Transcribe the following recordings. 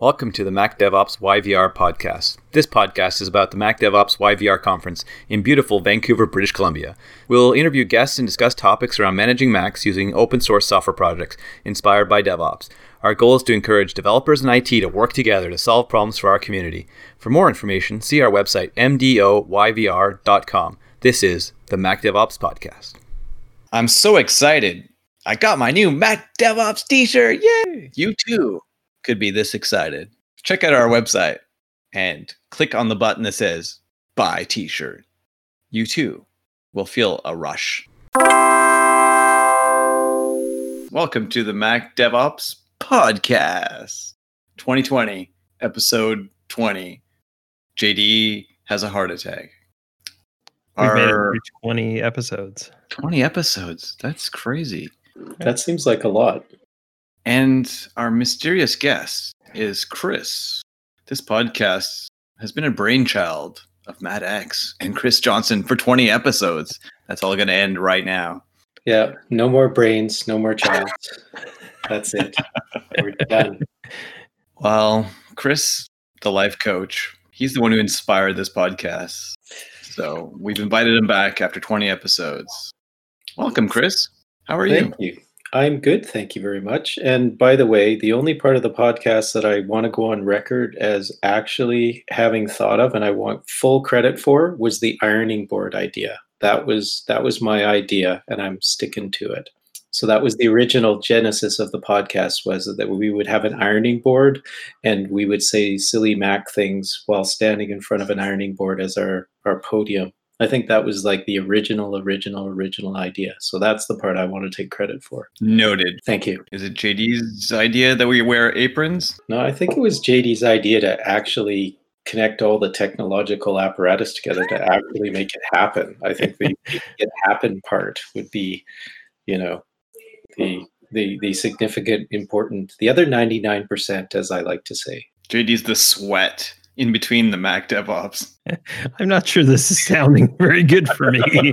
Welcome to the Mac DevOps YVR podcast. This podcast is about the Mac DevOps YVR conference in beautiful Vancouver, British Columbia. We'll interview guests and discuss topics around managing Macs using open source software projects inspired by DevOps. Our goal is to encourage developers and IT to work together to solve problems for our community. For more information, see our website mdoyvr.com. This is the Mac DevOps podcast. I'm so excited. I got my new Mac DevOps t-shirt. Yay! You too could be this excited. Check out our website and click on the button that says buy t-shirt. You too will feel a rush. Welcome to the Mac DevOps podcast 2020 episode 20. JD has a heart attack. We've made it through 20 episodes. 20 episodes. That's crazy. That seems like a lot. And our mysterious guest is Chris. This podcast has been a brainchild of Mat X and Chris Johnson for 20 episodes. That's all going to end right now. Yeah, no more brains, no more child. That's it. We're done. Well, Chris, the life coach, he's the one who inspired this podcast. So we've invited him back after 20 episodes. Welcome, Chris. How are you? Thank you? you. I'm good, thank you very much. And by the way, the only part of the podcast that I want to go on record as actually having thought of and I want full credit for was the ironing board idea. That was that was my idea and I'm sticking to it. So that was the original genesis of the podcast was that we would have an ironing board and we would say silly Mac things while standing in front of an ironing board as our our podium. I think that was like the original, original, original idea. So that's the part I want to take credit for. Noted. Thank you. Is it JD's idea that we wear aprons? No, I think it was JD's idea to actually connect all the technological apparatus together to actually make it happen. I think the it happen part would be, you know, the the the significant important the other 99% as I like to say. JD's the sweat in between the Mac DevOps. I'm not sure this is sounding very good for me.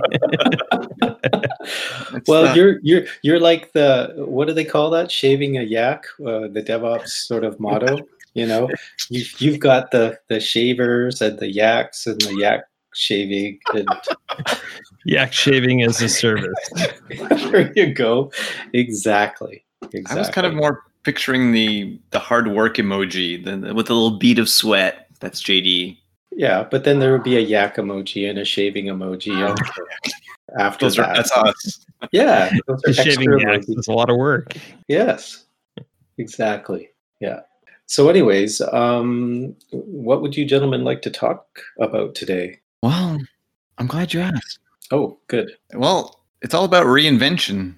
well, not- you're you're you're like the what do they call that? Shaving a yak, uh, the DevOps sort of motto. You know, you you've got the the shavers and the yaks and the yak shaving. And Yak shaving as a service. there you go. Exactly. Exactly. I was kind of more picturing the the hard work emoji the, the- with a little bead of sweat. That's JD. yeah, but then there would be a yak emoji and a shaving emoji after, after Those are, that. that's us. yeah, those are shaving extra yak emojis. is a lot of work. Yes, exactly. Yeah. So, anyways, um, what would you gentlemen like to talk about today? Well, I'm glad you asked. Oh, good. Well, it's all about reinvention.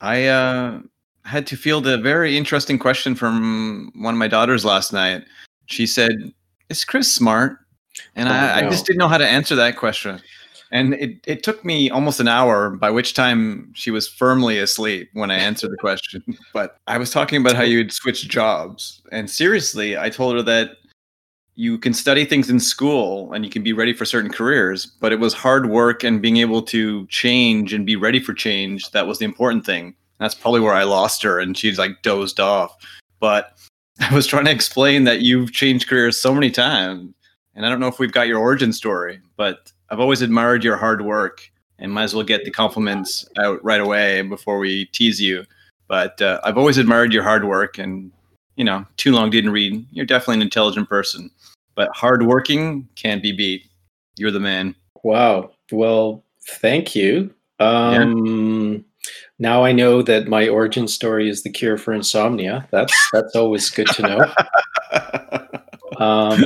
I uh, had to field a very interesting question from one of my daughters last night. She said, "Is Chris smart?" And Oh, I, I just didn't know how to answer that question. And it, it took me almost an hour, by which time she was firmly asleep when I answered the question. But I was talking about how you'd switch jobs. And seriously, I told her that you can study things in school and you can be ready for certain careers, but it was hard work and being able to change and be ready for change that was the important thing. That's probably where I lost her and she's like dozed off. But I was trying to explain that you've changed careers so many times. And I don't know if we've got your origin story, but I've always admired your hard work and might as well get the compliments out right away before we tease you. But uh, I've always admired your hard work and, you know, too long didn't read. You're definitely an intelligent person but hardworking can't be beat. You're the man. Wow. Well, thank you. Um, Now I know that my origin story is the cure for insomnia. That's that's always good to know. Um,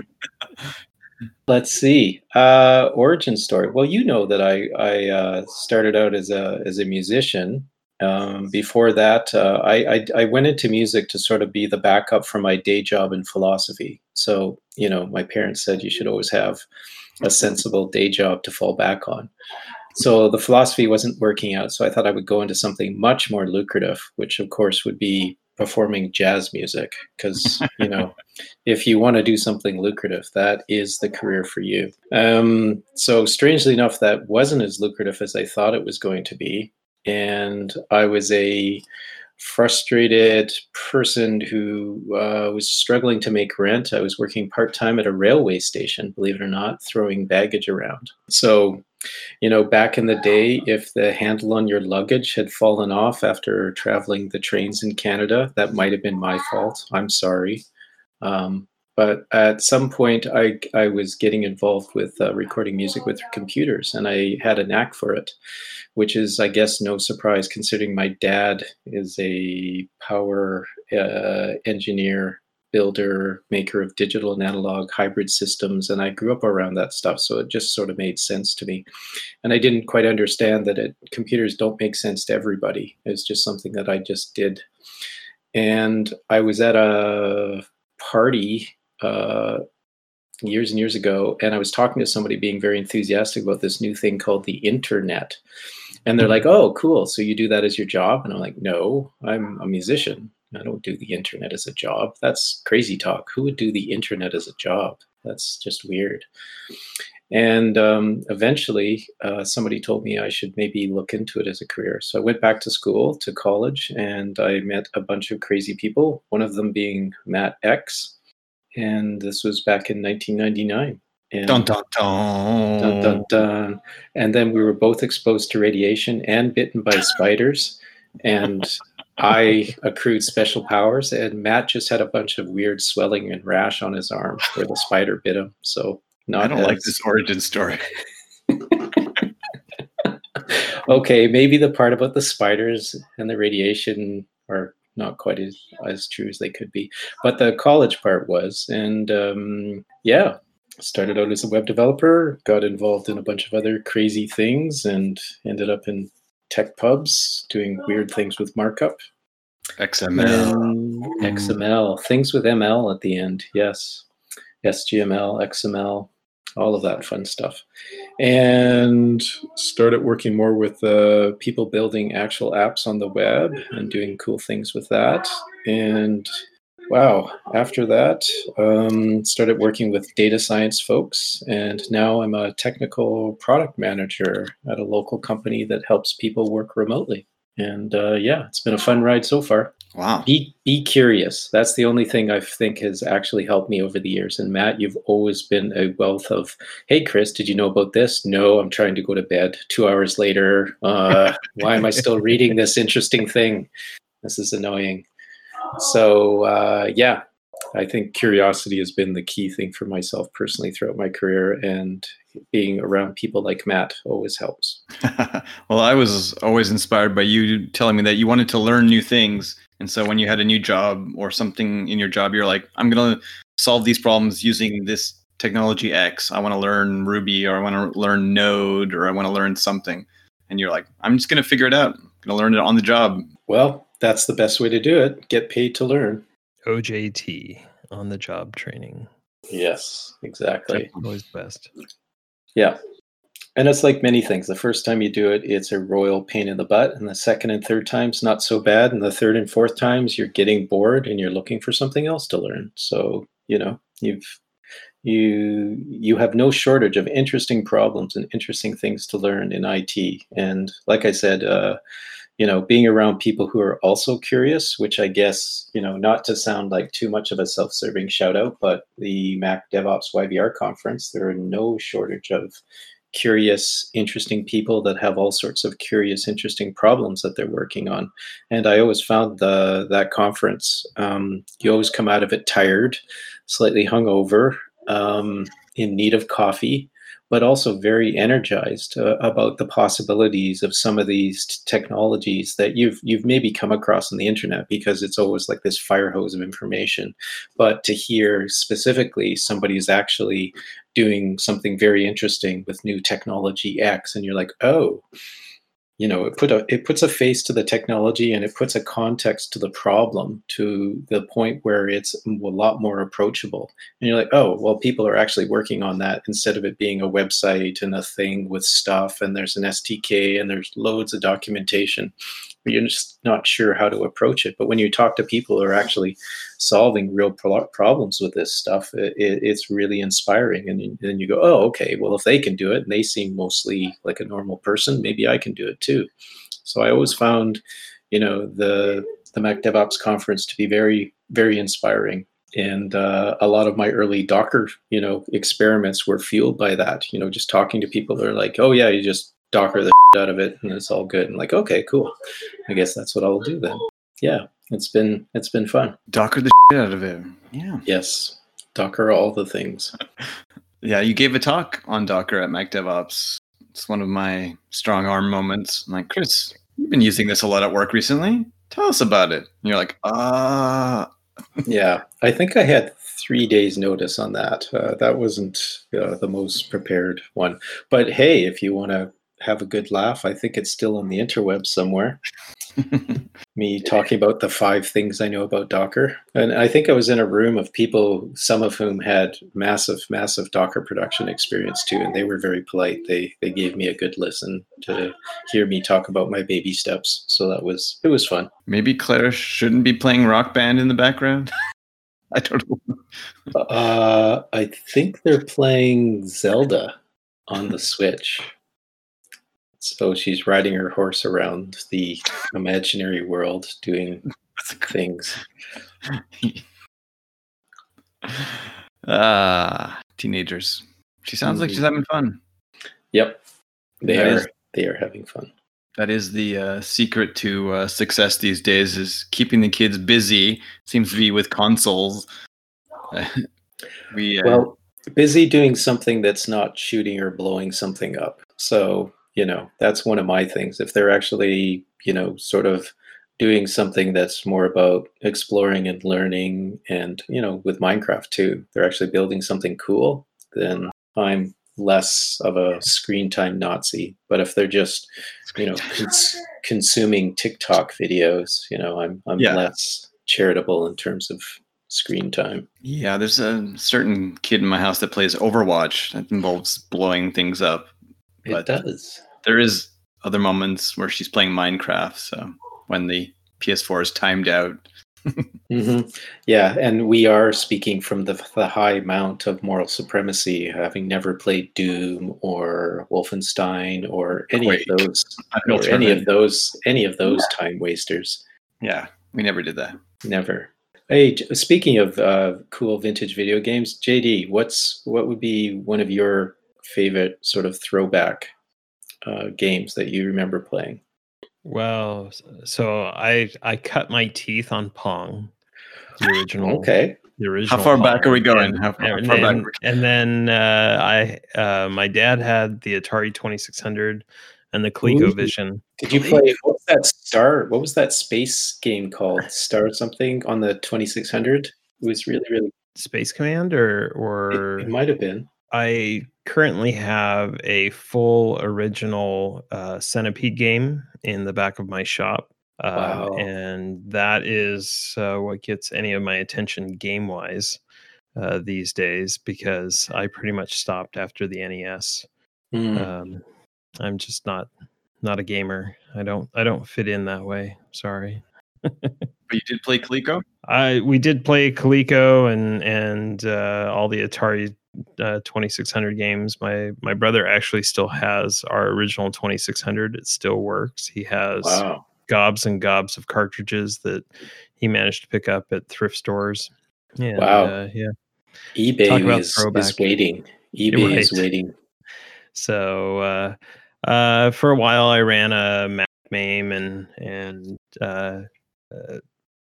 let's see. Uh, origin story. Well, you know that I I uh, started out as a as a musician. Um, before that, uh, I, I I went into music to sort of be the backup for my day job in philosophy. So you know, my parents said you should always have a sensible day job to fall back on. So the philosophy wasn't working out. So I thought I would go into something much more lucrative, which of course would be performing jazz music. Because, you know, if you want to do something lucrative, that is the career for you. Um, so strangely enough, that wasn't as lucrative as I thought it was going to be. And I was a frustrated person who uh, was struggling to make rent. I was working part time at a railway station, believe it or not, throwing baggage around. So, you know, back in the day, if the handle on your luggage had fallen off after traveling the trains in Canada, that might have been my fault. I'm sorry. Um, but at some point, I, I was getting involved with uh, recording music with computers, and I had a knack for it, which is, I guess, no surprise considering my dad is a power uh, engineer, builder, maker of digital and analog hybrid systems, and I grew up around that stuff, so it just sort of made sense to me. And I didn't quite understand that it, computers don't make sense to everybody. It's just something that I just did. And I was at a party uh, years and years ago, and I was talking to somebody being very enthusiastic about this new thing called the internet. And they're like, oh, cool. So you do that as your job? And I'm like, no, I'm a musician. I don't do the internet as a job. That's crazy talk. Who would do the internet as a job? That's just weird. And um, eventually, uh, somebody told me I should maybe look into it as a career. So I went back to school, to college, and I met a bunch of crazy people, one of them being Mat X, and this was back in 1999. And dun, dun, dun. dun, dun, dun. And then we were both exposed to radiation and bitten by spiders. And I accrued special powers, and Matt just had a bunch of weird swelling and rash on his arm where the spider bit him. So, not I don't as... like this origin story. okay, maybe the part about the spiders and the radiation are not quite as, as true as they could be. But the college part was. And um, yeah, started out as a web developer, got involved in a bunch of other crazy things, and ended up in tech pubs doing weird things with markup. XML. And XML. Things with ML at the end, yes. SGML, XML, all of that fun stuff. And started working more with uh, people building actual apps on the web and doing cool things with that. And wow, after that, um, started working with data science folks. And now I'm a technical product manager at a local company that helps people work remotely. And uh, yeah, it's been a fun ride so far. Wow. Be be curious. That's the only thing I think has actually helped me over the years. And Matt, you've always been a wealth of, hey, Chris, did you know about this? No, I'm trying to go to bed. Two hours later, uh, why am I still reading this interesting thing? This is annoying. So uh, yeah, I think curiosity has been the key thing for myself personally throughout my career, and being around people like Matt always helps. well, I was always inspired by you telling me that you wanted to learn new things and so when you had a new job or something in your job, you're like, I'm going to solve these problems using this technology X. I want to learn Ruby or I want to learn Node or I want to learn something. And you're like, I'm just going to figure it out. I'm going to learn it on the job. Well, that's the best way to do it. Get paid to learn. OJT, on the job training. Yes, exactly. Always best. Yeah. And it's like many things. The first time you do it, it's a royal pain in the butt. And the second and third times, not so bad. And the third and fourth times, you're getting bored and you're looking for something else to learn. So, you know, you've you you have no shortage of interesting problems and interesting things to learn in IT. And like I said, uh, you know, being around people who are also curious, which I guess, you know, not to sound like too much of a self-serving shout out, but the Mac DevOps YVR conference, there are no shortage of curious, interesting people that have all sorts of curious, interesting problems that they're working on. And I always found the that conference, um, you always come out of it tired, slightly hungover, um, in need of coffee, but also very energized uh, about the possibilities of some of these t- technologies that you've you've maybe come across on the internet because it's always like this fire hose of information. But to hear specifically somebody's actually doing something very interesting with new technology x and you're like oh you know it put a it puts a face to the technology and it puts a context to the problem to the point where it's a lot more approachable. And you're like oh well people are actually working on that instead of it being a website and a thing with stuff and there's an SDK and there's loads of documentation you're just not sure how to approach it but when you talk to people who are actually solving real pro- problems with this stuff it, it's really inspiring and then you go oh okay well if they can do it and they seem mostly like a normal person maybe i can do it too so I always found, you know, the the Mac DevOps conference to be very, very inspiring. And uh, a lot of my early Docker, you know, experiments were fueled by that. You know, just talking to people that are like, "Oh yeah, you just Docker the out of it, and it's all good." And like, okay, cool. I guess that's what I'll do then. Yeah, it's been it's been fun. Docker the shit out of it. Yeah. Yes, Docker all the things. Yeah, you gave a talk on Docker at Mac DevOps. It's one of my strong arm moments. I'm like, Chris, you've been using this a lot at work recently. Tell us about it. And you're like, ah. yeah, I think I had three days notice on that. Uh, that wasn't uh, the most prepared one. But hey, if you want to have a good laugh, I think it's still on the interweb somewhere. me talking about the five things I know about Docker. And I think I was in a room of people, some of whom had massive, massive Docker production experience too, and they were very polite. They they gave me a good listen to hear me talk about my baby steps. So that was it was fun. Maybe Claire shouldn't be playing rock band in the background. I don't know. Uh, I think they're playing Zelda on the Switch. So she's riding her horse around the imaginary world doing things. Ah, uh, teenagers. She sounds mm-hmm. like she's having fun. Yep. They that are is, they are having fun. That is the uh, secret to uh, success these days is keeping the kids busy. Seems to be with consoles. we uh, Well, busy doing something that's not shooting or blowing something up. So you know that's one of my things. If they're actually you know sort of doing something that's more about exploring and learning and you know with minecraft too they're actually building something cool then i'm less of a screen time nazi. But if they're just you know cons- consuming tiktok videos you know i'm i'm yeah. less charitable in terms of screen time. Yeah there's a certain kid in my house that plays overwatch that involves blowing things up. It does there is other moments where she's playing Minecraft. So when the PS4 is timed out. mm-hmm. Yeah, and we are speaking from the, the high mount of moral supremacy, having never played Doom or Wolfenstein or any Wait, of those, or any of those, any of those time wasters. Yeah, we never did that. Never. Hey, speaking of uh, cool vintage video games, JD, what's what would be one of your favorite sort of throwback uh, games that you remember playing? Well, so I I cut my teeth on Pong, the original. okay. The original. How far Pong. back are we going? And, How far, and, far and, back? And then uh, I uh, my dad had the Atari Twenty Six Hundred and the ColecoVision. Did you play what was that Star? What was that space game called? Star something on the Twenty Six Hundred. It was really really Space Command or or it, it might have been. I currently have a full original uh, Centipede game in the back of my shop. Uh, wow. And that is uh, what gets any of my attention game wise uh, these days because I pretty much stopped after the NES. Mm. Um, I'm just not not a gamer. I don't I don't fit in that way. Sorry. but you did play Coleco. I we did play Coleco and and uh, all the Atari uh, 2600 games. My my brother actually still has our original 2600. It still works. He has wow. gobs and gobs of cartridges that he managed to pick up at thrift stores. And, wow. Uh, yeah. eBay is, is, waiting. eBay right. is waiting. So uh, uh, for a while, I ran a Mac MAME and and uh, uh,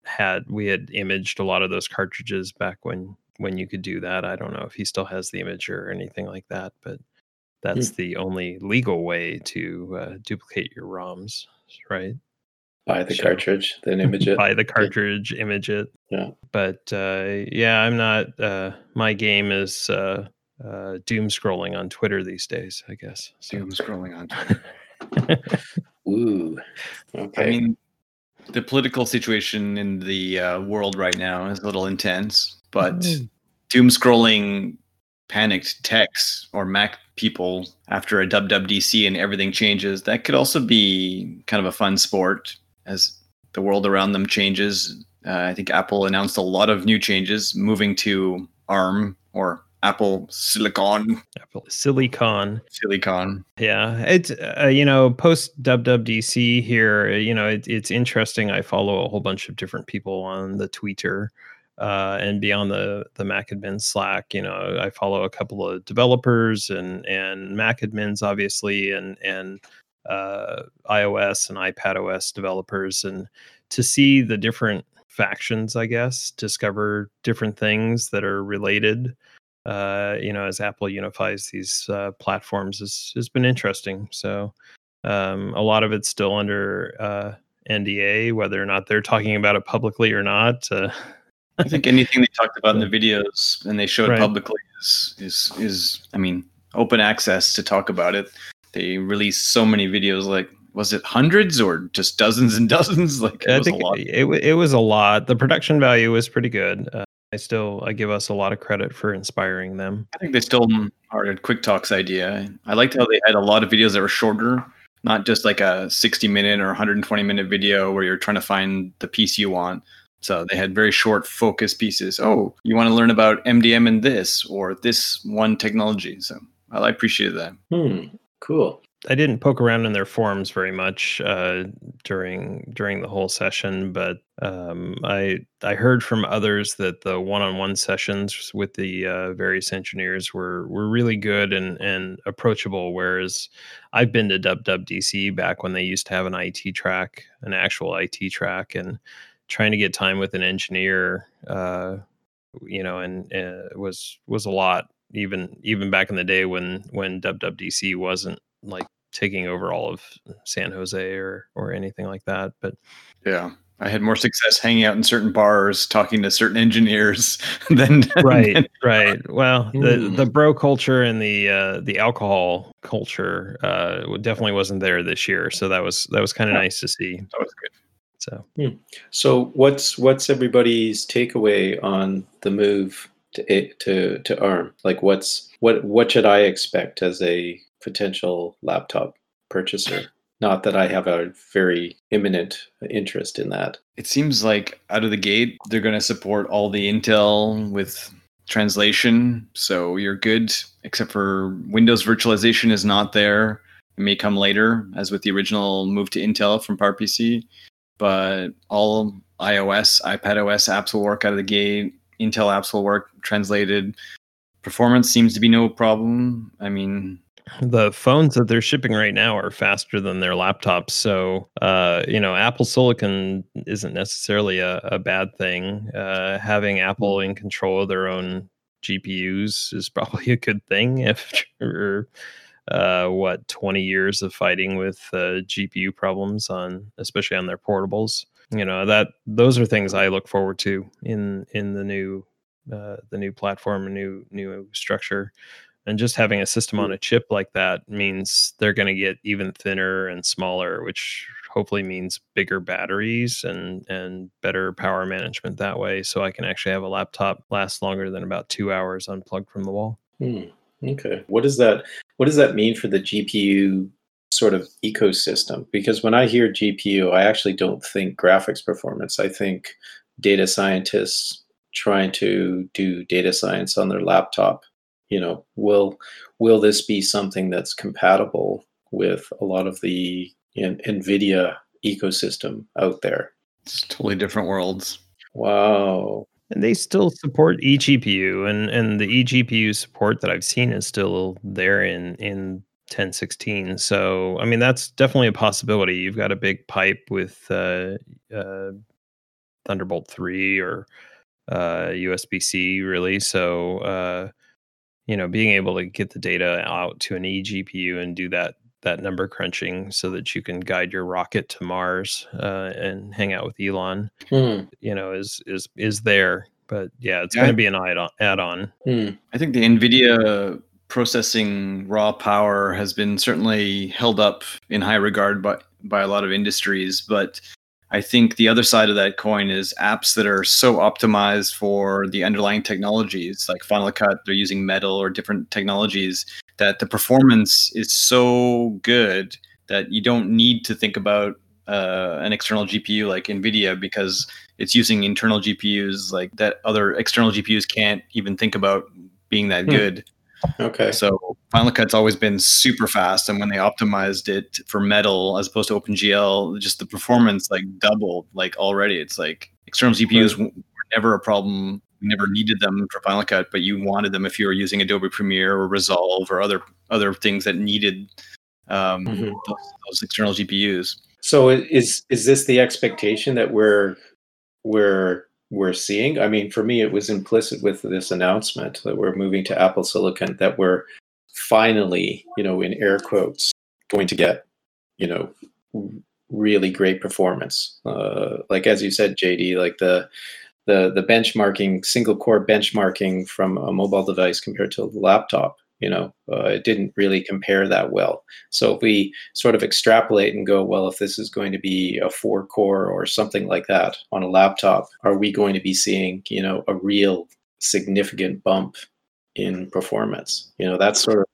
had we had imaged a lot of those cartridges back when when you could do that. I don't know if he still has the image or anything like that, but that's mm. the only legal way to uh, duplicate your ROMs, right? Buy the so, cartridge, then image it. buy the cartridge, yeah. image it. Yeah. But uh, yeah, I'm not. Uh, my game is uh, uh, doom scrolling on Twitter these days. I guess so. doom scrolling on Twitter. Ooh. Okay. I mean, the political situation in the uh, world right now is a little intense but mm. doom scrolling panicked techs or Mac people after a WWDC and everything changes, that could also be kind of a fun sport as the world around them changes. Uh, I think Apple announced a lot of new changes, moving to ARM or Apple Silicon. Apple Silicon. Silicon. Yeah, it's uh, you know post WWDC here. You know it, it's interesting. I follow a whole bunch of different people on the Twitter. Uh, and beyond the the Mac admin Slack, you know, I follow a couple of developers and and Mac admins, obviously, and and uh, iOS and iPad OS developers, and to see the different factions, I guess, discover different things that are related. Uh, you know, as Apple unifies these uh, platforms, has has been interesting. So um, a lot of it's still under uh, NDA, whether or not they're talking about it publicly or not. I think anything they talked about in the videos and they showed right. publicly is is is I mean open access to talk about it. They released so many videos, like was it hundreds or just dozens and dozens? Like it I think It, it was a lot. The production value was pretty good. Uh, I still I give us a lot of credit for inspiring them. I think they still are a Quick Talks idea. I liked how they had a lot of videos that were shorter, not just like a 60 minute or 120 minute video where you're trying to find the piece you want. So they had very short focus pieces. Oh, you want to learn about MDM and this or this one technology. So I appreciated that. Hmm, cool. I didn't poke around in their forums very much uh, during during the whole session, but um, I I heard from others that the one-on-one sessions with the uh, various engineers were were really good and and approachable. Whereas I've been to WWDC back when they used to have an IT track, an actual IT track, and trying to get time with an engineer, uh, you know, and uh, was was a lot. Even even back in the day when when WWDC wasn't like taking over all of San Jose or or anything like that. But yeah, I had more success hanging out in certain bars, talking to certain engineers than right, than, right. Well, the the bro culture and the uh, the alcohol culture uh, definitely wasn't there this year, so that was that was kind of yeah. nice to see. That was good. So, hmm. so what's what's everybody's takeaway on the move to to to ARM? Like, what's what what should I expect as a potential laptop purchaser. Not that I have a very imminent interest in that. It seems like out of the gate, they're going to support all the Intel with translation. So you're good, except for Windows virtualization is not there. It may come later, as with the original move to Intel from PowerPC. But all iOS, iPad OS apps will work out of the gate. Intel apps will work translated. Performance seems to be no problem. I mean, the phones that they're shipping right now are faster than their laptops. So, uh, you know, Apple Silicon isn't necessarily a, a bad thing. Uh, having Apple in control of their own GPUs is probably a good thing if you're, uh, what, 20 years of fighting with uh, GPU problems on, especially on their portables. You know, that those are things I look forward to in in the new uh, the new platform, a new new structure and just having a system on mm. a chip like that means they're going to get even thinner and smaller which hopefully means bigger batteries and and better power management that way so i can actually have a laptop last longer than about two hours unplugged from the wall hmm. Okay. What does that what does that mean for the gpu sort of ecosystem? Because when i hear gpu i actually don't think graphics performance. I think data scientists trying to do data science on their laptop you know will will this be something that's compatible with a lot of the nvidia ecosystem out there? It's totally different worlds. Wow and they still support eGPU, and and the eGPU support that I've seen is still there in in 1016. So I mean that's definitely a possibility. You've got a big pipe with uh, uh, Thunderbolt three or uh, USB C, really. So uh, you know being able to get the data out to an eGPU and do that that number crunching so that you can guide your rocket to Mars uh, and hang out with Elon, mm. you know, is is is there. But yeah, it's yeah. going to be an add-on. add-on. Mm. I think the NVIDIA processing raw power has been certainly held up in high regard by by a lot of industries, but I think the other side of that coin is apps that are so optimized for the underlying technologies, like Final Cut, they're using Metal or different technologies, that the performance is so good that you don't need to think about uh, an external GPU like NVIDIA because it's using internal GPUs like that other external GPUs can't even think about being that Hmm. good. Okay. So Final Cut's always been super fast, and when they optimized it for Metal as opposed to OpenGL, just the performance like doubled. Like already, it's like external GPUs w- were never a problem. We never needed them for Final Cut, but you wanted them if you were using Adobe Premiere or Resolve or other other things that needed um, Mhm. those, those external GPUs. So is is this the expectation that we're we're we're seeing? I mean, for me, it was implicit with this announcement that we're moving to Apple Silicon. That we're finally, you know, in air quotes, going to get, you know, really great performance. Uh, like as you said, JD, like the the the benchmarking, single core benchmarking from a mobile device compared to a laptop. You know, uh, it didn't really compare that well. So if we sort of extrapolate and go, well, if this is going to be a four core or something like that on a laptop, are we going to be seeing, you know, a real significant bump in performance? You know, that's sort of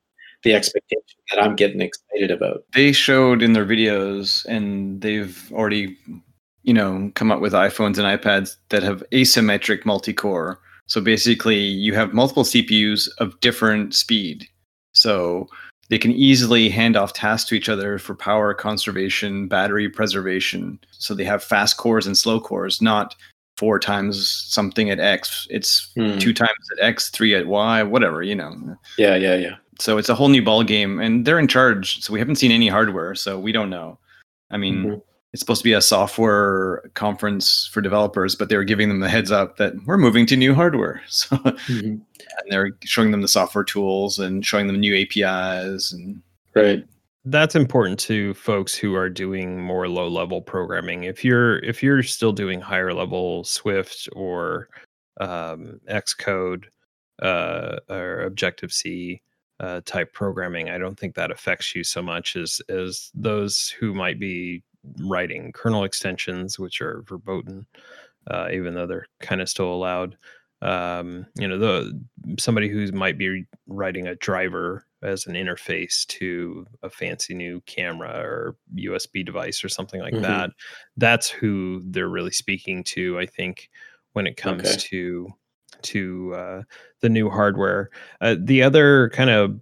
the expectation that I'm getting excited about. they showed in their videos and they've already you know come up with iphones and ipads that have asymmetric multi-core so basically you have multiple cpus of different speed so they can easily hand off tasks to each other for power conservation battery preservation so they have fast cores and slow cores not four times something at x it's Hmm. two times at x three at y whatever you know Yeah, yeah, yeah. so it's a whole new ball game, and they're in charge. So we haven't seen any hardware, so we don't know. I mean, Mhm. It's supposed to be a software conference for developers, but they were giving them the heads up that we're moving to new hardware. So Mhm. and they're showing them the software tools and showing them new APIs and Right. that's important to folks who are doing more low level programming if you're if you're still doing higher level swift or um, xcode uh, or objective c uh, type programming i don't think that affects you so much as as those who might be writing kernel extensions which are verboten uh, even though they're kind of still allowed um, you know the somebody who might be writing a driver as an interface to a fancy new camera or USB device or something like Mhm. that. That's who they're really speaking to, I think, when it comes Okay. to to uh, the new hardware. Uh, the other kind of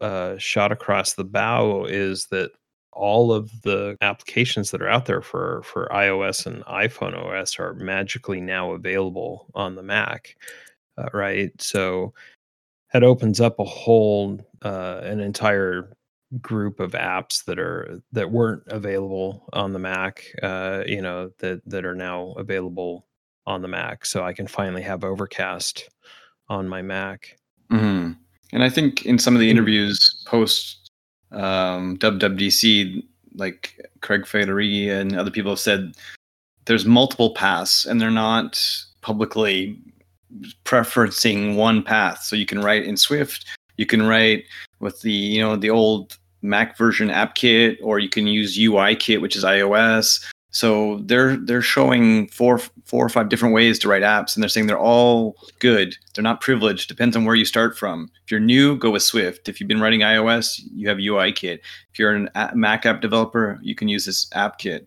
uh, shot across the bow is that all of the applications that are out there for for iOS and iPhone OS are magically now available on the Mac, uh, right? So it opens up a whole uh, an entire group of apps that are that weren't available on the Mac, uh, you know, that that are now available on the Mac. So I can finally have Overcast on my Mac. hmm And I think in some of the interviews post um, WWDC, like Craig Federighi and other people have said, there's multiple paths, and they're not publicly preferencing one path. So you can write in Swift, you can write with the you know the old Mac version AppKit, or you can use UIKit, which is iOS. So they're they're showing four four or five different ways to write apps, and they're saying they're all good. They're not privileged. Depends on where you start from. If you're new, go with Swift. If you've been writing iOS, you have UIKit. If you're an a- Mac app developer, you can use this AppKit.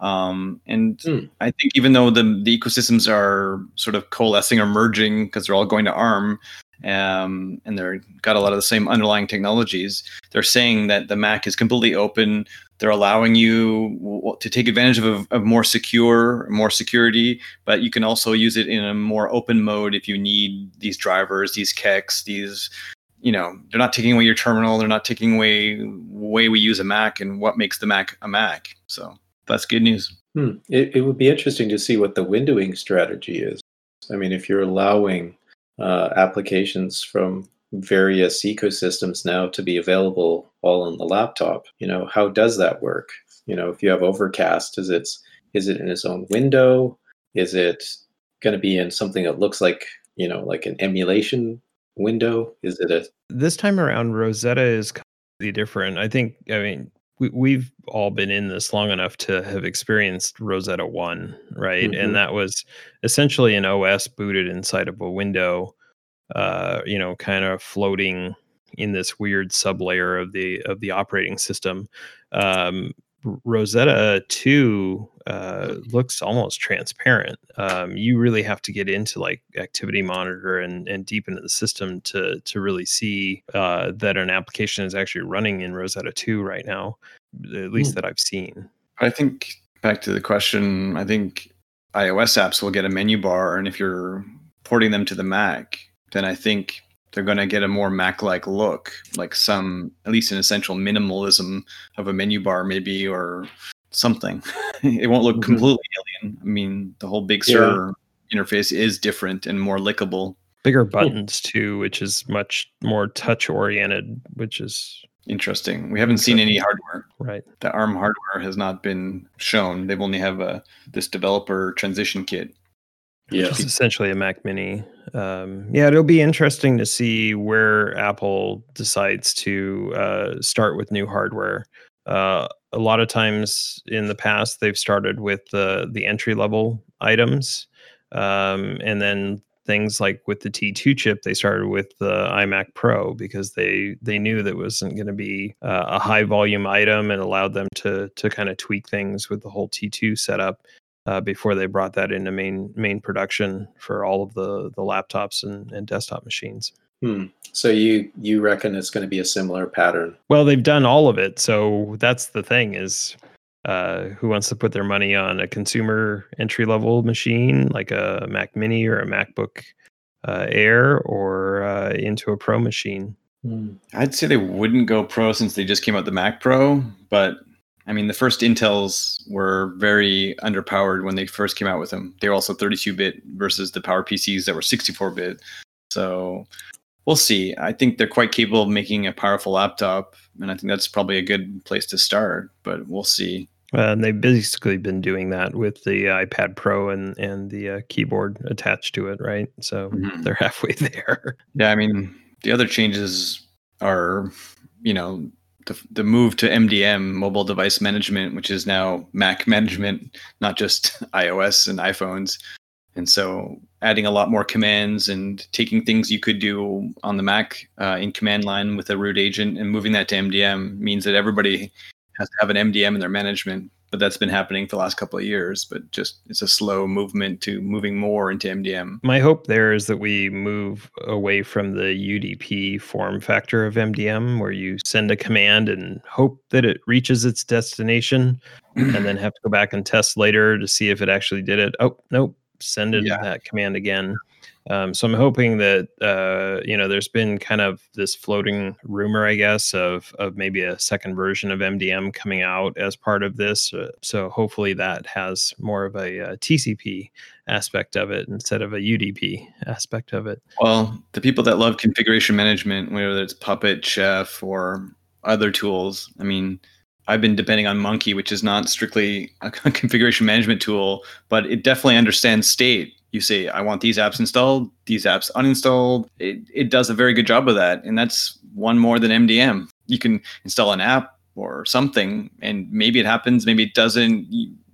Um, and Hmm. I think even though the the ecosystems are sort of coalescing or merging because they're all going to ARM, um, and they're got a lot of the same underlying technologies, they're saying that the Mac is completely open. They're allowing you to take advantage of, of more secure, more security, but you can also use it in a more open mode if you need these drivers, these kexts, these, you know, they're not taking away your terminal. They're not taking away way we use a Mac and what makes the Mac a Mac. So that's good news. Hmm. It, it would be interesting to see what the windowing strategy is. I mean, if you're allowing uh, applications from various ecosystems now to be available all on the laptop, you know, how does that work? You know, if you have Overcast, is it is it in its own window? Is it going to be in something that looks like you know, like an emulation window? Is it a This time around, Rosetta is completely different. I think, I mean, we, we've all been in this long enough to have experienced Rosetta 1, right? Mhm. And that was essentially an OS booted inside of a window, uh, you know, kind of floating in this weird sublayer of the of the operating system. Um, Rosetta 2 uh, looks almost transparent. Um, you really have to get into like activity monitor and, and deep into the system to to really see uh, that an application is actually running in Rosetta 2 right now, at least mm. that I've seen. I think back to the question, I think iOS apps will get a menu bar, and if you're porting them to the Mac, then I think they're going to get a more Mac-like look, like some at least an essential minimalism of a menu bar, maybe or something. it won't look mm-hmm. completely alien. I mean, the whole Big Sur yeah. interface is different and more lickable. Bigger buttons too, which is much more touch oriented, which is interesting. We haven't seen any hardware. Right. The ARM hardware has not been shown. They've only have a this developer transition kit. Yeah, it's essentially a Mac Mini. Um, yeah, it'll be interesting to see where Apple decides to uh, start with new hardware. Uh, a lot of times in the past, they've started with the the entry level items, um, and then things like with the T2 chip, they started with the iMac Pro because they they knew that wasn't going to be uh, a high volume item and allowed them to to kind of tweak things with the whole T2 setup uh, before they brought that into main main production for all of the the laptops and, and desktop machines. Hmm. So you you reckon it's going to be a similar pattern? Well, they've done all of it, so that's the thing is. Uh, who wants to put their money on a consumer entry level machine like a Mac Mini or a MacBook uh, Air or uh, into a Pro machine? Hmm. I'd say they wouldn't go Pro since they just came out the Mac Pro, but I mean, the first Intels were very underpowered when they first came out with them. They were also 32 bit versus the Power PCs that were 64 bit. So we'll see. I think they're quite capable of making a powerful laptop, and I think that's probably a good place to start. But we'll see. Uh, and they've basically been doing that with the iPad Pro and and the uh, keyboard attached to it, right? So mm-hmm. they're halfway there. Yeah, I mean, the other changes are, you know, the, the move to MDM, mobile device management, which is now Mac management, not just iOS and iPhones. And so adding a lot more commands and taking things you could do on the Mac uh, in command line with a root agent and moving that to MDM means that everybody has to have an MDM in their management but that's been happening for the last couple of years but just it's a slow movement to moving more into mdm my hope there is that we move away from the udp form factor of mdm where you send a command and hope that it reaches its destination and then have to go back and test later to see if it actually did it. Oh nope. Send it yeah. that command again um, so I'm hoping that uh, you know there's been kind of this floating rumor, I guess, of of maybe a second version of MDM coming out as part of this. Uh, so hopefully that has more of a, a, uh, TCP aspect of it instead of a UDP aspect of it. Well, the people that love configuration management, whether it's Puppet, Chef, or other tools, I mean. I've been depending on Munki, which is not strictly a configuration management tool, but it definitely understands state. You say i want these apps installed these apps uninstalled. It, it does a very good job of that and that's one more than mdm you can install an app or something and maybe it happens maybe it doesn't.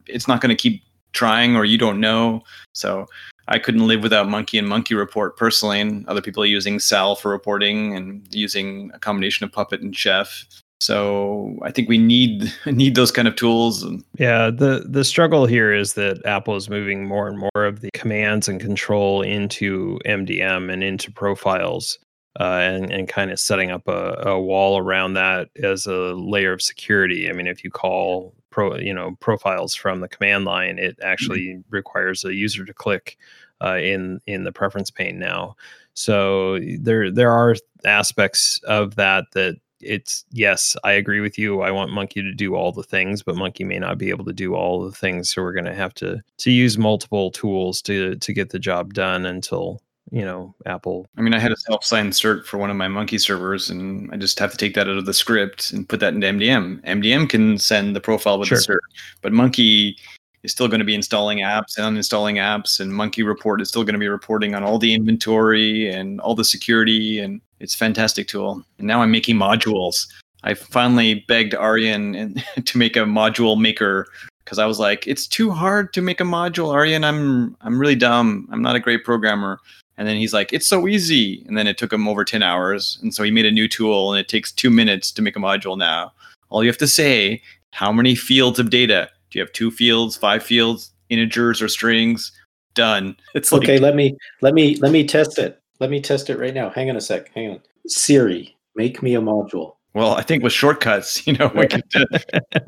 It's not going to keep trying or you don't know. So i couldn't live without Munki and Munki report personally and other people are using sal for reporting and using a combination of puppet and chef so I think we need need those kind of tools. Yeah, the the struggle here is that Apple is moving more and more of the commands and control into MDM and into profiles, uh, and and kind of setting up a, a wall around that as a layer of security. I mean, if you call pro you know profiles from the command line, it actually mm-hmm. requires a user to click uh, in in the preference pane now. So there there are aspects of that that it's yes, I agree with you. I want Munki to do all the things, but Munki may not be able to do all the things. So we're going to have to to use multiple tools to to get the job done until you know Apple. I mean, I had a self signed cert for one of my Munki servers, and I just have to take that out of the script and put that into MDM. MDM can send the profile with sure. the cert, but Munki is still going to be installing apps and uninstalling apps and Munki report is still going to be reporting on all the inventory and all the security and it's a fantastic tool. And now i'm making modules. I finally begged Arjen to make a module maker because i was like it's too hard to make a module Arjen. I'm i'm really dumb. I'm not a great programmer. And then he's like it's so easy. And then it took him over 10 hours. And so he made a new tool and it takes two minutes to make a module now. All you have to say how many fields of data? Do you have two fields, five fields, integers or strings? Done. It's like, okay, let me let me let me test it. Let me test it right now. Hang on a sec. Hang on. Siri, make me a module. Well, I think with shortcuts, you know, we could,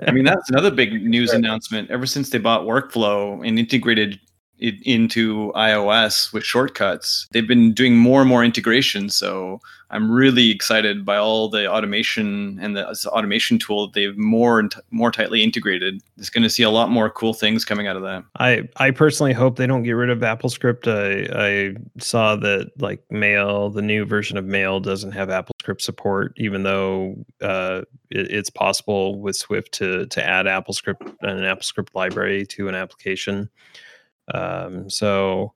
I mean, that's another big news announcement. Ever since they bought Workflow and integrated it into iOS with shortcuts, they've been doing more and more integration. So I'm really excited by all the automation and the automation tool that they've more and t- more tightly integrated. It's going to see a lot more cool things coming out of that. I I personally hope they don't get rid of AppleScript. I I saw that like Mail, the new version of Mail doesn't have AppleScript support, even though uh, it, it's possible with Swift to to add AppleScript and an AppleScript library to an application. Um, so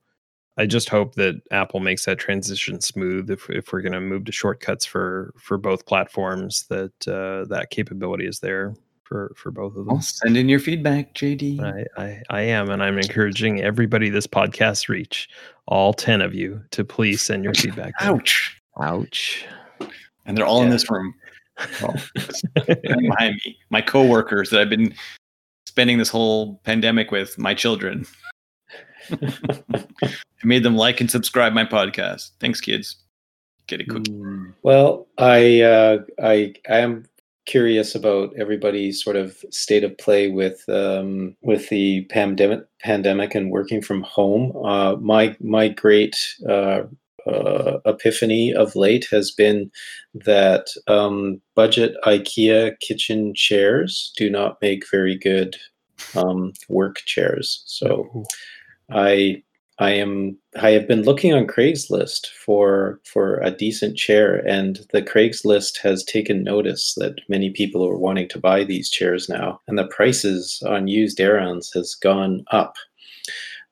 I just hope that Apple makes that transition smooth. If if we're going to move to shortcuts for for both platforms, that uh, that capability is there for for both of them. Well, send in your feedback, JD. I, I I am, and I'm encouraging everybody this podcast reach, all ten of you, to please send your feedback. Ouch! Ouch! And they're all yeah. in this room. Well, behind me, my coworkers that I've been spending this whole pandemic with, my children. I made them like and subscribe my podcast. Thanks, kids. Get a cookie. Mm. Well, I uh, I I am curious about everybody's sort of state of play with um, with the pandemic pandemic and working from home. Uh, my my great uh, uh, epiphany of late has been that um, budget IKEA kitchen chairs do not make very good um, work chairs. So I I am I have been looking on Craigslist for for a decent chair and the Craigslist has taken notice that many people are wanting to buy these chairs now and the prices on used Aerons has gone up.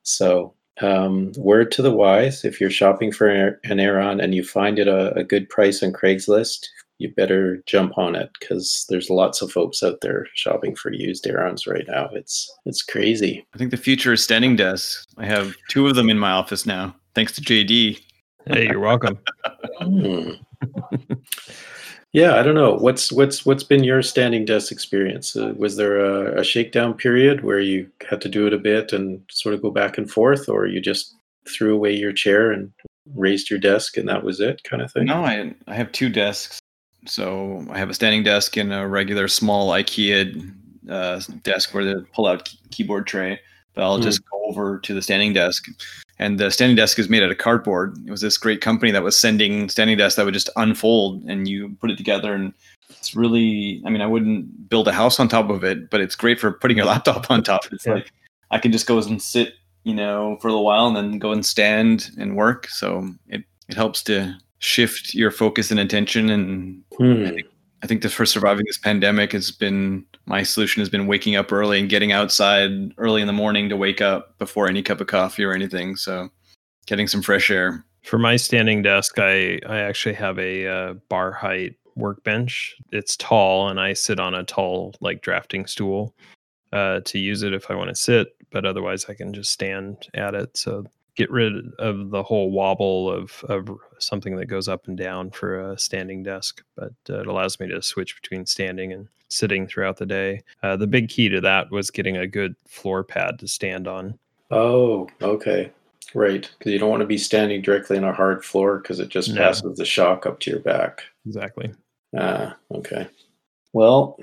So um, word to the wise, if you're shopping for an Aeron and you find it a, a good price on Craigslist, you better jump on it because there's lots of folks out there shopping for used Aerons right now. It's it's crazy. I think the future is standing desks. I have two of them in my office now, thanks to JD. Hey, you're welcome. hmm. yeah, I don't know. What's what's what's been your standing desk experience? Uh, was there a, a shakedown period where you had to do it a bit and sort of go back and forth, or you just threw away your chair and raised your desk and that was it, kind of thing? No, I I have two desks. So I have a standing desk and a regular small IKEA uh, desk where the pull-out keyboard tray. But I'll mm. just go over to the standing desk, and the standing desk is made out of cardboard. It was this great company that was sending standing desks that would just unfold, and you put it together, and it's really. I mean, I wouldn't build a house on top of it, but it's great for putting your laptop on top. It's yeah. like I can just go and sit, you know, for a little while, and then go and stand and work. So it it helps to shift your focus and attention. And hmm. I, think, I think the for surviving this pandemic has been my solution has been waking up early and getting outside early in the morning to wake up before any cup of coffee or anything. So getting some fresh air. For my standing desk, I I actually have a uh, bar height workbench. It's tall, and I sit on a tall like drafting stool uh, to use it if I want to sit. But otherwise, I can just stand at it. So get rid of the whole wobble of, of something that goes up and down for a standing desk, but uh, it allows me to switch between standing and sitting throughout the day. Uh, the big key to that was getting a good floor pad to stand on. Oh, okay. Right. Because you don't want to be standing directly on a hard floor because it just no. passes the shock up to your back. Exactly. Ah, okay. Well,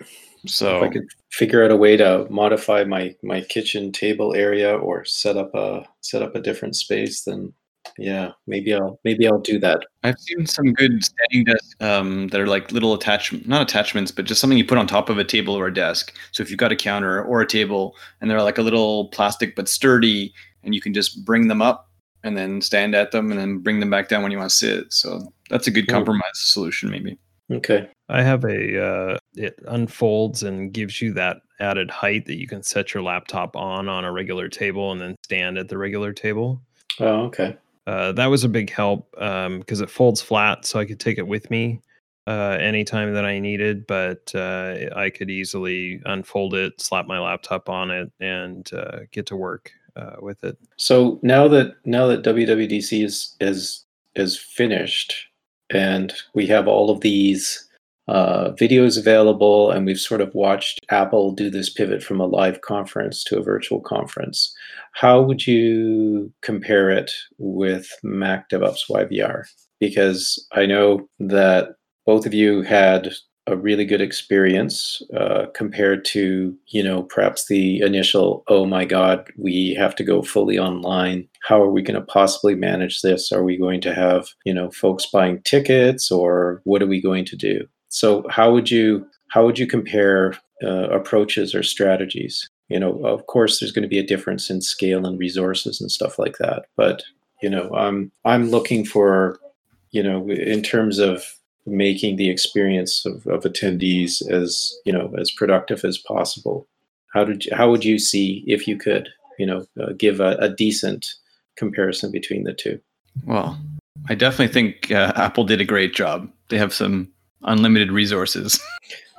so if I could figure out a way to modify my my kitchen table area or set up a set up a different space, then yeah, maybe I'll maybe I'll do that. I've seen some good standing desks um, that are like little attachment, not attachments, but just something you put on top of a table or a desk. So if you've got a counter or a table, and they're like a little plastic but sturdy, and you can just bring them up and then stand at them, and then bring them back down when you want to sit. So that's a good compromise solution, maybe. Okay. I have a uh, it unfolds and gives you that added height that you can set your laptop on on a regular table and then stand at the regular table. Oh, okay. Uh, that was a big help because um, it folds flat, so I could take it with me uh, anytime that I needed. But uh, I could easily unfold it, slap my laptop on it, and uh, get to work uh, with it. So now that now that WWDC is is is finished, and we have all of these uh, videos available, and we've sort of watched Apple do this pivot from a live conference to a virtual conference. How would you compare it with Mac DevOps YVR? Because I know that both of you had a really good experience uh, compared to you know perhaps the initial oh my god we have to go fully online. How are we going to possibly manage this? Are we going to have you know folks buying tickets or what are we going to do? So how would you how would you compare uh, approaches or strategies? You know of course there's going to be a difference in scale and resources and stuff like that but you know i'm i'm looking for you know in terms of making the experience of, of attendees as you know as productive as possible. How did you, how would you see if you could you know uh, give a, a, decent comparison between the two? Well i definitely think uh, apple did a great job. They have some unlimited resources.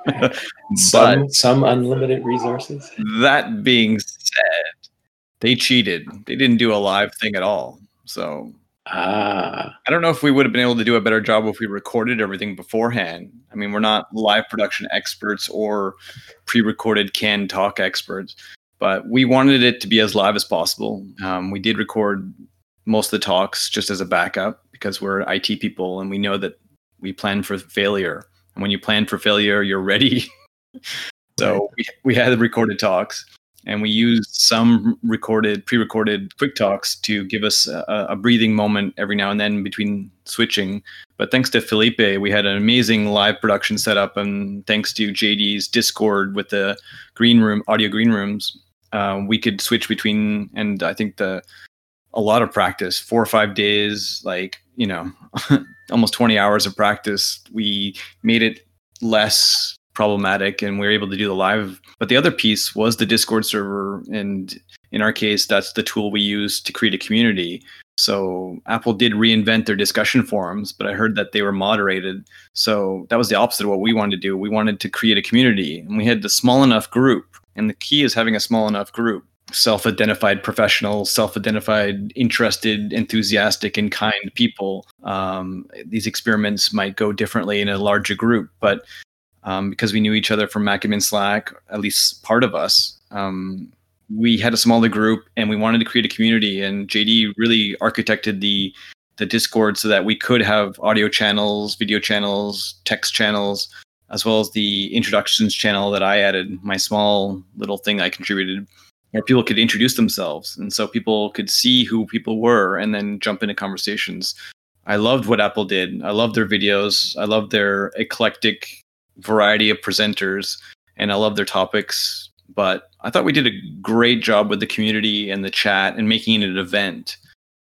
Some some unlimited resources? That being said they cheated. They didn't do a live thing at all. So Ah. I don't know if we would have been able to do a better job if we recorded everything beforehand. I mean, we're not live production experts or pre recorded canned talk experts, but we wanted it to be as live as possible. Um, we did record most of the talks just as a backup because we're IT people and we know that we plan for failure. And when you plan for failure, you're ready. so we, we had recorded talks and we used some recorded, pre-recorded quick talks to give us a, a, breathing moment every now and then between switching. But thanks to Felipe, we had an amazing live production setup, and thanks to JD's Discord with the green room audio green rooms, uh, we could switch between. And I think the a lot of practice, four or five days, like you know, almost twenty hours of practice. We made it less problematic and we were able to do the live. But the other piece was the discord server and in our case that's the tool we use to create a community. So apple did reinvent their discussion forums but i heard that they were moderated. So that was the opposite of what we wanted to do. We wanted to create a community and we had the small enough group and the key is having a small enough group. Self-identified professionals self-identified interested enthusiastic and kind people. Um, these experiments might go differently in a larger group but um, because we knew each other from Macadmin Slack, at least part of us. Um, we had a smaller group and we wanted to create a community. And JD really architected the the Discord so that we could have audio channels, video channels, text channels, as well as the introductions channel that I added, my small little thing I contributed, where people could introduce themselves. And so people could see who people were and then jump into conversations. I loved what Apple did. I loved their videos. I loved their eclectic variety of presenters, and I love their topics. But I thought we did a great job with the community and the chat and making it an event.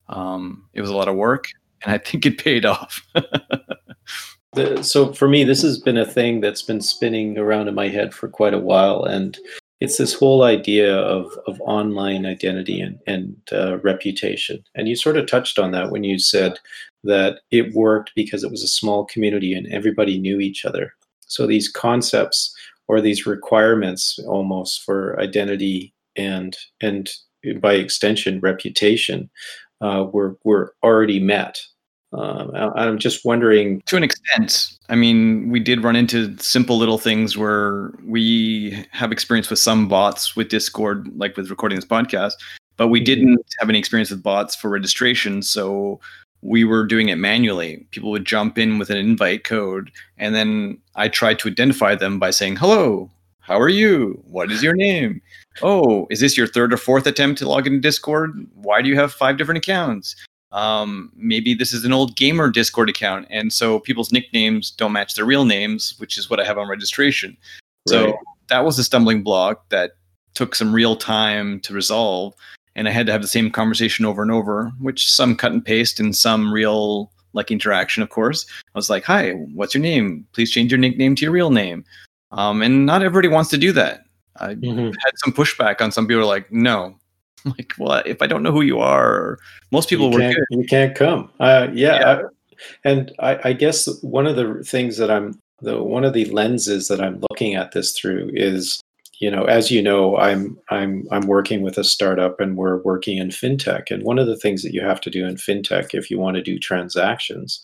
Um, it was a lot of work, and I think it paid off. the, so for me, this has been a thing that's been spinning around in my head for quite a while, and it's this whole idea of, of online identity and, and uh, reputation. And you sort of touched on that when you said that it worked because it was a small community and everybody knew each other. So these concepts or these requirements almost for identity and and by extension reputation uh, were were already met. Um, I'm just wondering. To an extent, I mean, we did run into simple little things where we have experience with some bots with Discord, like with recording this podcast, but we mm-hmm. didn't have any experience with bots for registration. So we were doing it manually. People would jump in with an invite code, and then I tried to identify them by saying, Hello, how are you? What is your name? Oh, is this your third or fourth attempt to log into Discord? Why do you have five different accounts? Um, maybe this is an old gamer Discord account, and so people's nicknames don't match their real names, which is what I have on registration. Right. So that was a stumbling block that took some real time to resolve and I had to have the same conversation over and over, which some cut and paste and some real like interaction, of course. I was like, "Hi, what's your name? Please change your nickname to your real name." Um, and not everybody wants to do that. I mm-hmm. had some pushback on some people. Are like, "No." I'm like, well, if I don't know who you are, most people you were good. You can't come. Uh, yeah, yeah. I, and I, I guess one of the things that I'm the one of the lenses that I'm looking at this through is you know, as you know, I'm I'm I'm working with a startup and we're working in fintech. And one of the things that you have to do in fintech if you want to do transactions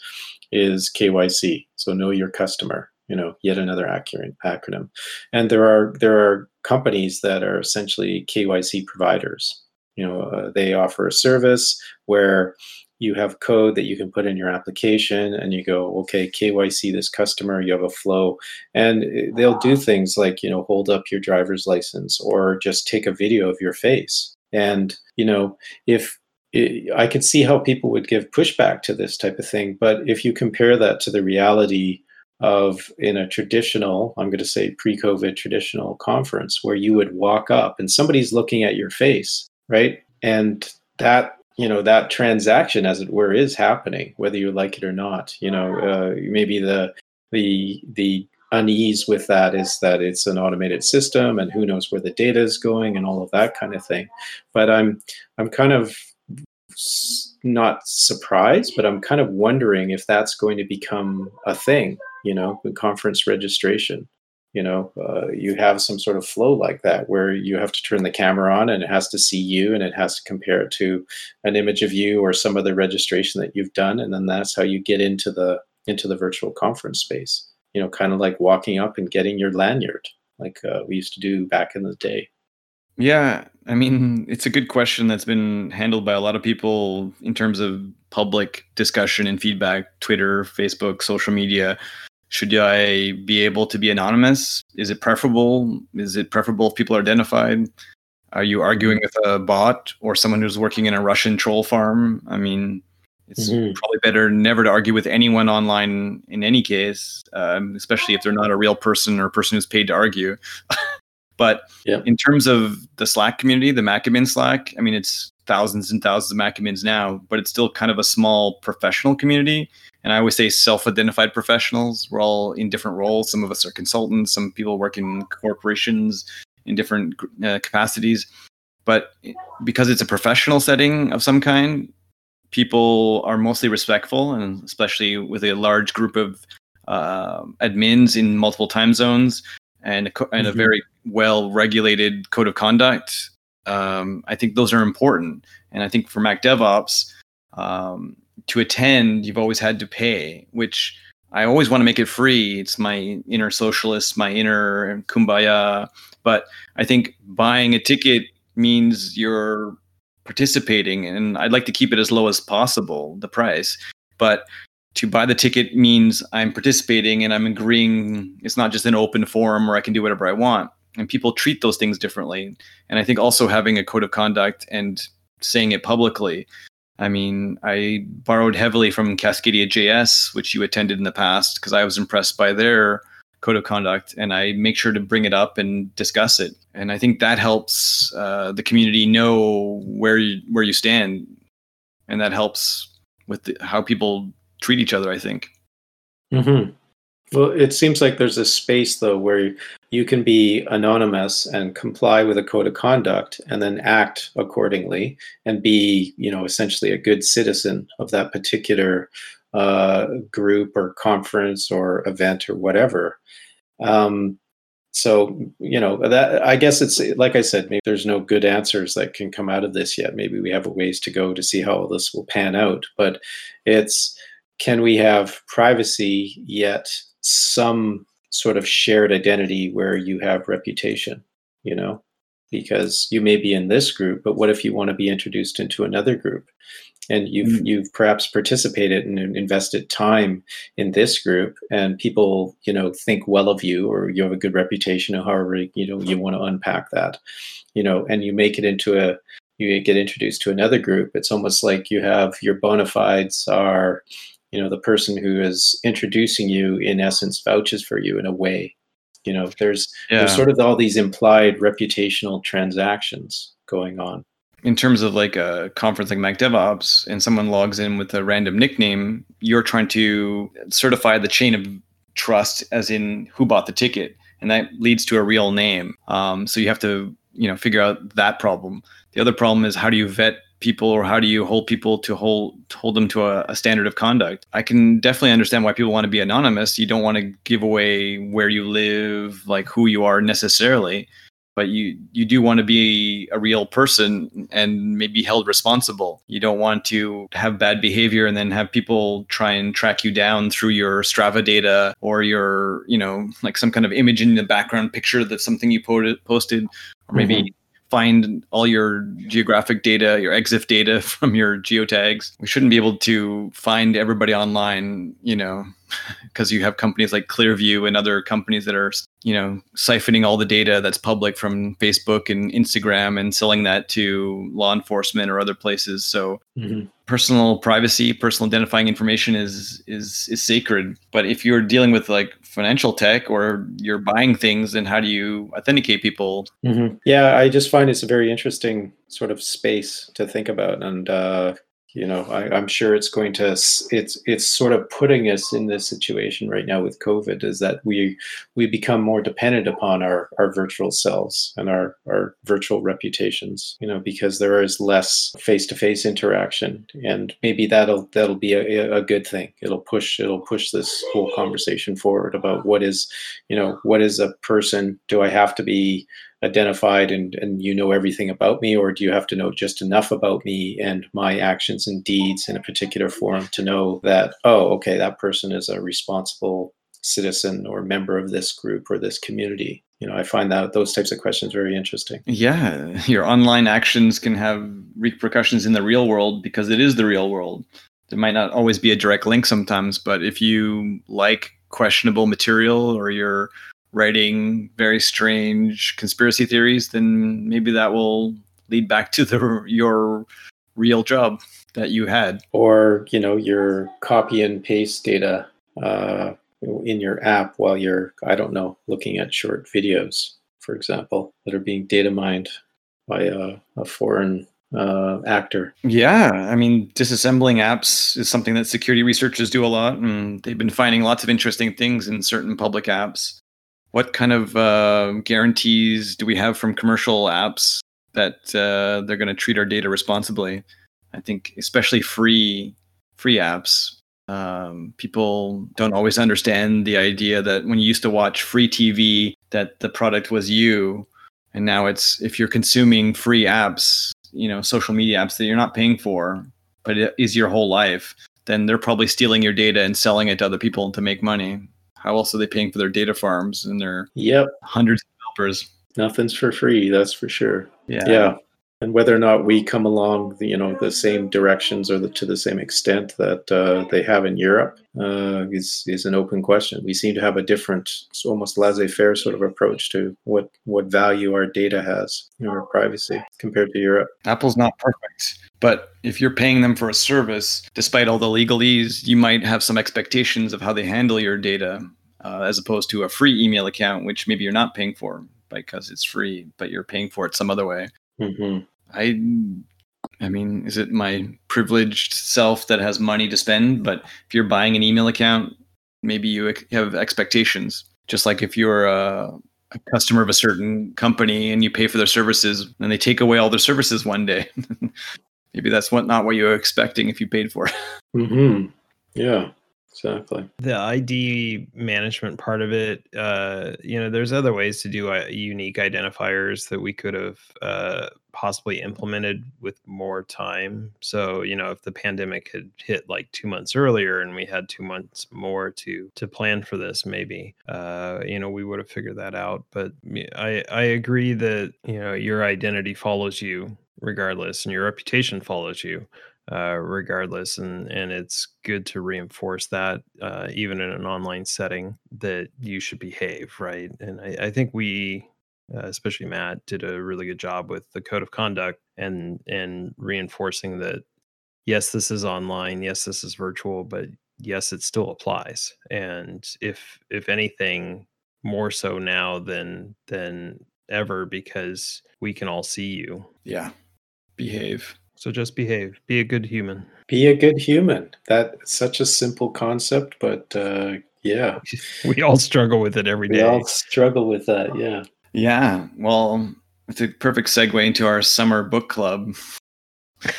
is KYC. So know your customer. you know yet another acronym and there are there are companies that are essentially kyc providers you know uh, they offer a service where you have code that you can put in your application and you go okay kyc this customer you have a flow. And they'll do things like you know hold up your driver's license or just take a video of your face. And you know if I could see how people would give pushback to this type of thing, but if you compare that to the reality of in a traditional, I'm going to say pre-COVID traditional conference where you would walk up and somebody's looking at your face, right? And that you know that transaction as it were is happening whether you like it or not you know uh, maybe the the the unease with that is that it's an automated system and who knows where the data is going and all of that kind of thing but i'm i'm kind of not surprised but i'm kind of wondering if that's going to become a thing you know, conference registration. You know, uh, you have some sort of flow like that where you have to turn the camera on and it has to see you and it has to compare it to an image of you or some other registration that you've done, and then that's how you get into the into the virtual conference space. You know, kind of like walking up and getting your lanyard, like uh, we used to do back in the day. Yeah, I mean, it's a good question that's been handled by a lot of people in terms of public discussion and feedback, Twitter, Facebook, social media. Should I be able to be anonymous? Is it preferable? Is it preferable if people are identified? Are you arguing with a bot or someone who's working in a Russian troll farm? I mean, it's mm-hmm. probably better never to argue with anyone online in any case, um, especially if they're not a real person or a person who's paid to argue. but yeah. in terms of the Slack community, the MacAdmin Slack, I mean, it's thousands and thousands of MacAdmins now, but it's still kind of a small professional community and I always say self-identified professionals. We're all in different roles. Some of us are consultants. Some people work in corporations in different uh, capacities. But because it's a professional setting of some kind, people are mostly respectful, and especially with a large group of uh, admins in multiple time zones and a, and a mm-hmm. very well regulated code of conduct. Um, I think those are important. And I think for Mac DevOps, um, to attend, you've always had to pay, which I always want to make it free. It's my inner socialist, my inner kumbaya. But I think buying a ticket means you're participating, and I'd like to keep it as low as possible, the price. But to buy the ticket means I'm participating and I'm agreeing. It's not just an open forum where I can do whatever I want. And people treat those things differently. And I think also having a code of conduct and saying it publicly I mean, I borrowed heavily from Cascadia JS, which you attended in the past, because I was impressed by their code of conduct, and I make sure to bring it up and discuss it. And I think that helps uh, the community know where you, where you stand, and that helps with the, how people treat each other. I think. Mm-hmm. Well, it seems like there's a space though where you can be anonymous and comply with a code of conduct and then act accordingly and be, you know, essentially a good citizen of that particular uh, group or conference or event or whatever. Um, so you know that I guess it's like I said, maybe there's no good answers that can come out of this yet. Maybe we have a ways to go to see how all this will pan out. But it's can we have privacy yet some sort of shared identity where you have reputation, you know, because you may be in this group, but what if you want to be introduced into another group? And you've mm. you've perhaps participated and invested time in this group, and people you know think well of you, or you have a good reputation, or however you know you want to unpack that, you know, and you make it into a you get introduced to another group. It's almost like you have your bona fides are you know the person who is introducing you in essence vouches for you in a way you know there's yeah. there's sort of all these implied reputational transactions going on in terms of like a conference like Mac DevOps and someone logs in with a random nickname, you're trying to certify the chain of trust as in who bought the ticket. And that leads to a real name. Um, so you have to, you know, figure out that problem. The other problem is how do you vet people or how do you hold people to hold hold them to a, a, standard of conduct? I can definitely understand why people want to be anonymous. You don't want to give away where you live like who you are necessarily but you you do want to be a real person and maybe held responsible. You don't want to have bad behavior and then have people try and track you down through your Strava data or your, you know, like some kind of image in the background picture that's something you posted or maybe mm-hmm find all your geographic data, your EXIF data from your geotags. We shouldn't be able to find everybody online, you know, because you have companies like Clearview and other companies that are, you know, siphoning all the data that's public from Facebook and Instagram and selling that to law enforcement or other places. So mm-hmm. personal privacy, personal identifying information is is is sacred. But if you're dealing with like financial tech or you're buying things, and how do you authenticate people? Mm-hmm. Yeah, I just find it's a very interesting sort of space to think about, and uh, you know I, am sure it's going to it's it's sort of putting us in this situation right now with covid is that we we become more dependent upon our our virtual selves and our our virtual reputations you know because there is less face-to-face interaction and maybe that'll that'll be a, a good thing. It'll push it'll push this whole conversation forward about what is you know what is a person do i have to be identified and, and you know everything about me, or do you have to know just enough about me and my actions and deeds in a particular forum to know that, oh, okay, that person is a responsible citizen or member of this group or this community? You know, I find that those types of questions very interesting. Yeah, your online actions can have repercussions in the real world because it is the real world. There might not always be a direct link sometimes, but if you like questionable material or you're writing very strange conspiracy theories, then maybe that will lead back to the your real job that you had. Or you know your copy and paste data uh, in your app while you're I don't know looking at short videos, for example, that are being data mined by a, a foreign uh, actor. Yeah, I mean, disassembling apps is something that security researchers do a lot, and they've been finding lots of interesting things in certain public apps what kind of uh, guarantees do we have from commercial apps that uh, they're going to treat our data responsibly? I think especially free free apps, um, people don't always understand the idea that when you used to watch free TV, that the product was you, and now it's if you're consuming free apps, you know, social media apps that you're not paying for, but it is your whole life, then they're probably stealing your data and selling it to other people to make money how else are they paying for their data farms and their yep hundreds of developers? Nothing's for free, that's for sure. Yeah. Yeah. And whether or not we come along, the, you know, the same directions or the, to the same extent that uh, they have in Europe uh, is is an open question. We seem to have a different, almost laissez-faire sort of approach to what what value our data has, you know, our privacy compared to Europe. Apple's not perfect. But if you're paying them for a service, despite all the legalese, you might have some expectations of how they handle your data, uh, as opposed to a free email account, which maybe you're not paying for because it's free, but you're paying for it some other way. Mm-hmm. I, I mean, is it my privileged self that has money to spend? But if you're buying an email account, maybe you have expectations. Just like if you're a, a customer of a certain company and you pay for their services, and they take away all their services one day. maybe that's what not what you were expecting if you paid for it. Mm-hmm. Yeah, exactly. The ID management part of it, uh, you know, there's other ways to do uh, unique identifiers that we could have uh, possibly implemented with more time. So, you know, if the pandemic had hit like two months earlier and we had two months more to to plan for this, maybe, uh, you know, we would have figured that out. But I I agree that you know your identity follows you regardless, and your reputation follows you uh, regardless. And and it's good to reinforce that uh, even in an online setting that you should behave right. And I, I think we. Uh, especially Mat did a really good job with the code of conduct and and reinforcing that yes this is online yes this is virtual but yes it still applies and if if anything more so now than than ever because we can all see you yeah behave. So just behave. Be a good human. Be a good human. That's such a simple concept, but uh, yeah, we all struggle with it every day. We all struggle with that. Yeah. Yeah. Well, it's a perfect segue into our summer book club.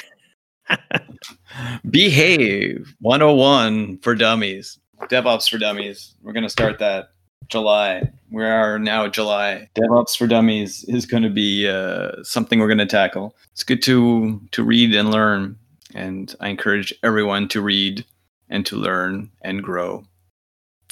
behave 101 for dummies. DevOps for dummies. We're going to start that July. We are now July. DevOps for Dummies is going to be uh, something we're going to tackle. It's good to to read and learn, and I encourage everyone to read and to learn and grow.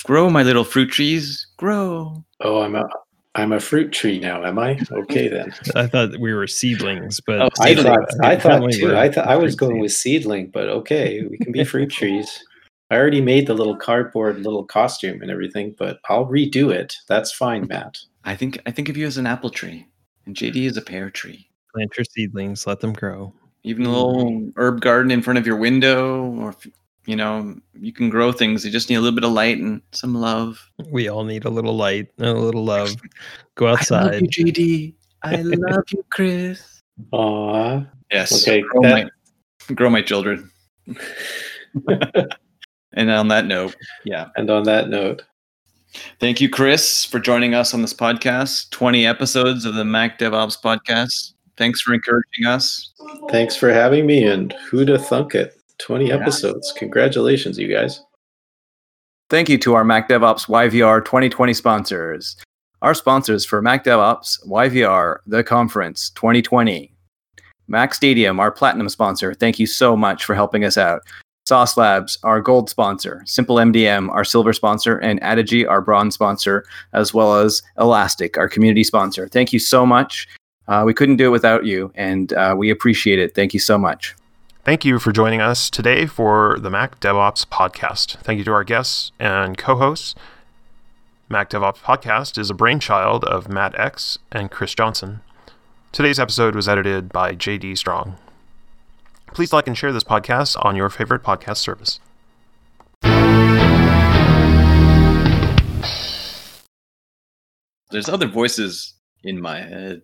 Grow, my little fruit trees, grow. Oh, I'm a I'm a fruit tree now, am I? Okay then. I thought we were seedlings, but Oh, I thought I thought too. I thought I was going with seedling, but okay, we can be fruit trees. I already made the little cardboard little costume and everything, but I'll redo it. That's fine, Mat. I think I think of you as an apple tree, and JD is a pear tree. plant your seedlings, let them grow. Even a little herb garden in front of your window, or if, you know, you can grow things. You just need a little bit of light and some love. We all need a little light and a little love. Go outside. I love outside. you, JD. I love you, Chris. Aw. Yes. Okay, Grow, that- my, grow my children. and on that note, yeah. And on that note, Thank you, Chris, for joining us on this podcast. 20 episodes of the Mac DevOps podcast. Thanks for encouraging us. thanks for having me and who'da thunk it? 20 Yeah. episodes. Congratulations, you guys. Thank you to our Mac DevOps YVR 2020 sponsors. Our sponsors for Mac DevOps YVR, the conference 2020. Mac Stadium, our platinum sponsor. Thank you so much for helping us out. Sauce Labs, our gold sponsor. Simple MDM, our silver sponsor. And Addigy, our bronze sponsor, as well as Elastic, our community sponsor. Thank you so much. Uh, we couldn't do it without you, and uh, we appreciate it. Thank you so much. Thank you for joining us today for the Mac DevOps podcast. Thank you to our guests and co hosts. Mac DevOps podcast is a brainchild of Mat X and Chris Johnson. Today's episode was edited by JD Strong. Please like and share this podcast on your favorite podcast service. There's other voices in my head.